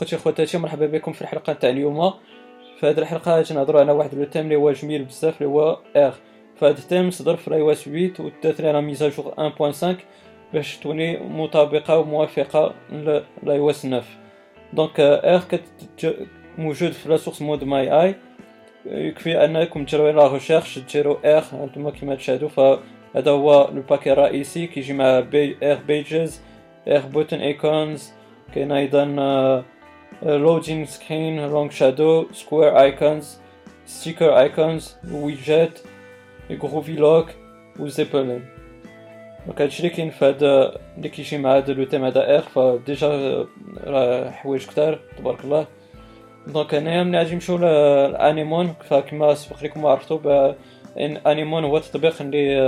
خوتي خواتاتي مرحبا بكم في الحلقة تاع اليوم. في هذه الحلقة غادي نهضروا على واحد le thème اللي هو جميل بزاف اللي هو Air فهاد ال thème صدر في ال iOS 8 ودار لنا mise à jour 1.5 باش تولي مطابقة وموافقة ل iOS 9 donc Air موجود في la source ModMyi. يكفي أنكم ديروا la recherche ديروا Air انتما كيما تشاهدوا فهذا هو le paquet الرئيسي كيجي مع بي Air badges Air button icons كاين أيضا loading screen long shadow square icons sticker icons widget GroovyLock و Zeppelin donc هادشي اللي كاين في هذا اللي كيجي مع هذا le thème هذا Air ف déjà راه حوايج كتار تبارك الله donc هنايا ملي غادي نمشيو ل Anemone فكما سبق لكم عرفتو ان Anemone هو التطبيق اللي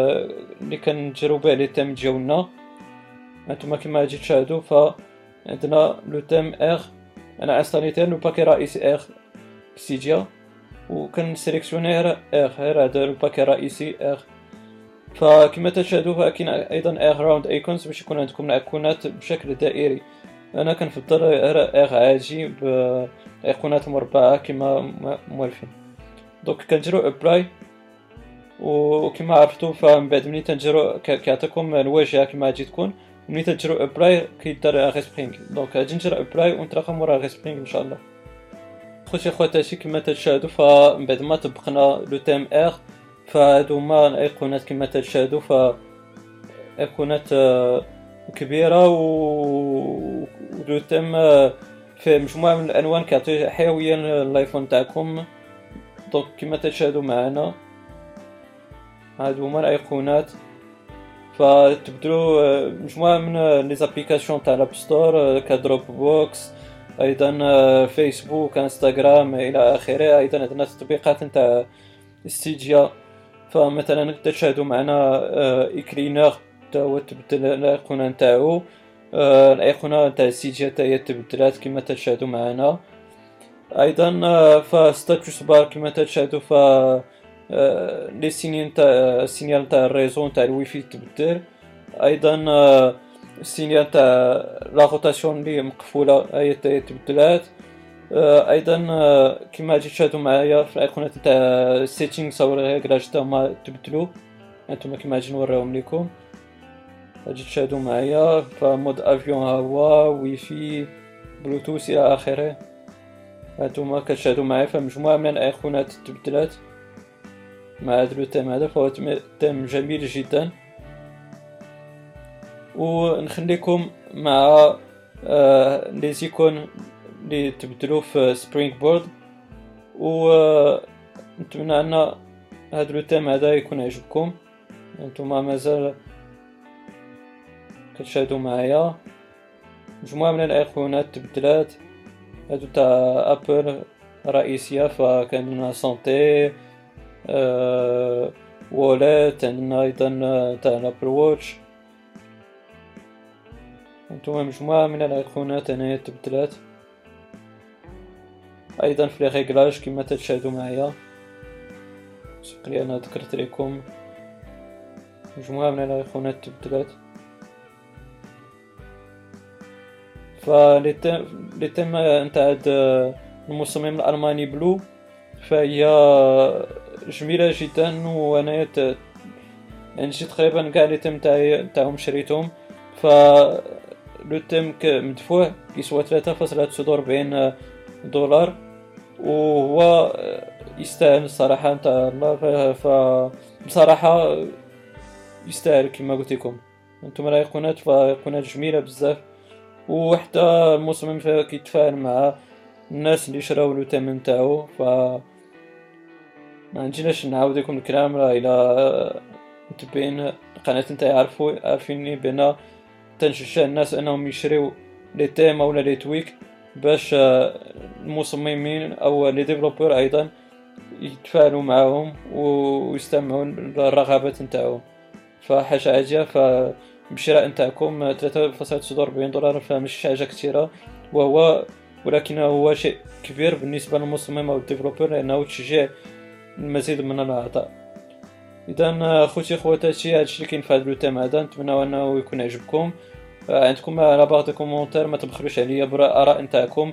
اللي كنديرو به les thèmes ديالنا هانتوما كما غادي تشاهدو ف عندنا le thème Air أنا انستاليتي le paquet رئيسي Air Cydia وكنسيليكسيوني Air غير هذا paquet رئيسي Air فكما تشاهدوا كاين أيضا Air Round Icons باش يكون عندكم الأيقونات بشكل دائري. أنا كنفضل Air عادي بايقونات مربعة كما موالفين. donc كنديرو apply وكما عرفتو فمن بعد ملي تنديرو كيعطيكم الواجهة كما غادي تكون. ملي تديرو apply كيدار respring donc غادي ندير apply ونتلاقى مورا respring ان شاء الله خوتي خواتاتي كما تشاهدوا فمن بعد ما طبقنا le thème Air فهادو هما الايقونات كما تشاهدوا ف ايقونات كبيره و le thème فيه مجموعه من الالوان كيعطي حيويه للايفون تاعكم donc كما تشاهدوا معنا هادو هما الايقونات فتبدلوا مجموعه من les applications تاع ال App Store ك Dropbox أيضا فيسبوك انستغرام إلى اخره أيضا عندنا تطبيقات نتاع Cydia فمثلا تشاهدوا معنا iCleaner تا هو تبدل الايقونه نتاعو الايقونه نتاع Cydia تا هي تبدلات كما تشاهدوا معنا أيضا ف status bar كما تشاهدوا ف les signal تاع ال signal تاع ال réseau تاع الويفي تبدل. أيضا ال signal تاع la rotation اللي مقفولة هي تبدلات. أيضا كما غادي تشاهدوا معايا في الأيقونات تاع ال settings أو ال réglages تا هما تبدلوا هانتوما كما غادي نوريهم لكم غادي تشاهدوا معايا ف mode avion ها هو wifi Bluetooth إلى آخره. هانتوما كتشاهدوا معايا فمجموعه من الأيقونات تبدلات. مع هذا le thème هذا فهو تيم جميل جدا ونخليكم مع les icônes اللي تبدلو في SpringBoard و نتمنى ان هذا le thème هذا يكون عجبكم انتما مازال كتشاهدوا معايا مجموعه من الايقونات تبدلات هادو تاع Apple رئيسيه فكان la santé وولات عندنا أيضا تاع ال Apple Watch هانتوما مجموعة من الايقونات هنايا تبدلات. أيضا في ريغلاج كما تشاهدوا معايا. سبقلي أنا ذكرت لكم. مجموعة من الايقونات تبدلات. فلي تم نتاع المصمم الألماني بلو فهي جميلة جدا وانايا يعني شي تقريبا كاع لي تيم تاعهم شريتهم. ف لو تيم مدفوع تسعود وربعين دولار. وهو يستاهل الصراحة نتاع الله. ف بصراحة يستاهل كما قلت لكم. أنتم الايقونات فايقونات جميلة بزاف. وحتى المصمم كيتفاعل مع الناس اللي شراو لو تيم نتاعو. ف ما عندناش نعاود لكم الكلام راه إلى متبعين القناة نتاعي عارفو عارفيني بان تنشجع الناس انهم يشريو les thèmes ولا les tweaks باش المصممين أو les développeurs أيضا يتفاعلوا معاهم ويستمعوا للرغبات نتاعهم فحاجه عاديه فبشراء نتاعكم 3.49 دولار فمش حاجة كثيره وهو ولكن هو شيء كبير بالنسبة للمصمم أو ال développeur لأنه تشجيع المزيد من العطاء اذا خوتي خواتاتي هادشي اللي كاين في هذا ال thème هذا نتمنى أنه يكون عجبكم عندكم على بعض ال commentaires ما تبخلوش عليا بالاراء نتاعكم.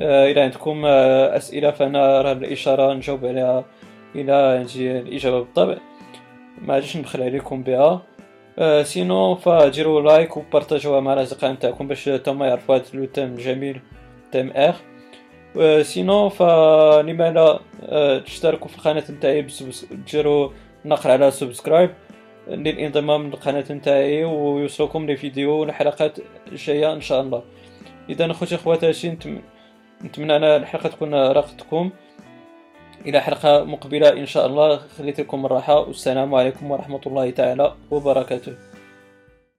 إلى عندكم أسئلة فأنا رهن الإشارة نجاوب عليها إلى نجي الإجابة بالطبع. ما غاديش نبخل عليكم بها. sinon فديروا like وبارطاجوها مع الأصدقاء نتاعكم باش تما يعرفوا هذا le thème الجميل thème Air sinon فلما لا تشتركوا في القناه نتاعي ديروا نقر على subscribe للانضمام للقناه نتاعي ويوصلكم les vidéos الحلقات الجايه ان شاء الله اذا اخوتي اخواتاتي نتمنى ان الحلقة تكون راقتكم إلى حلقه مقبله ان شاء الله خليت لكم الراحه والسلام عليكم ورحمة الله تعالى وبركاته.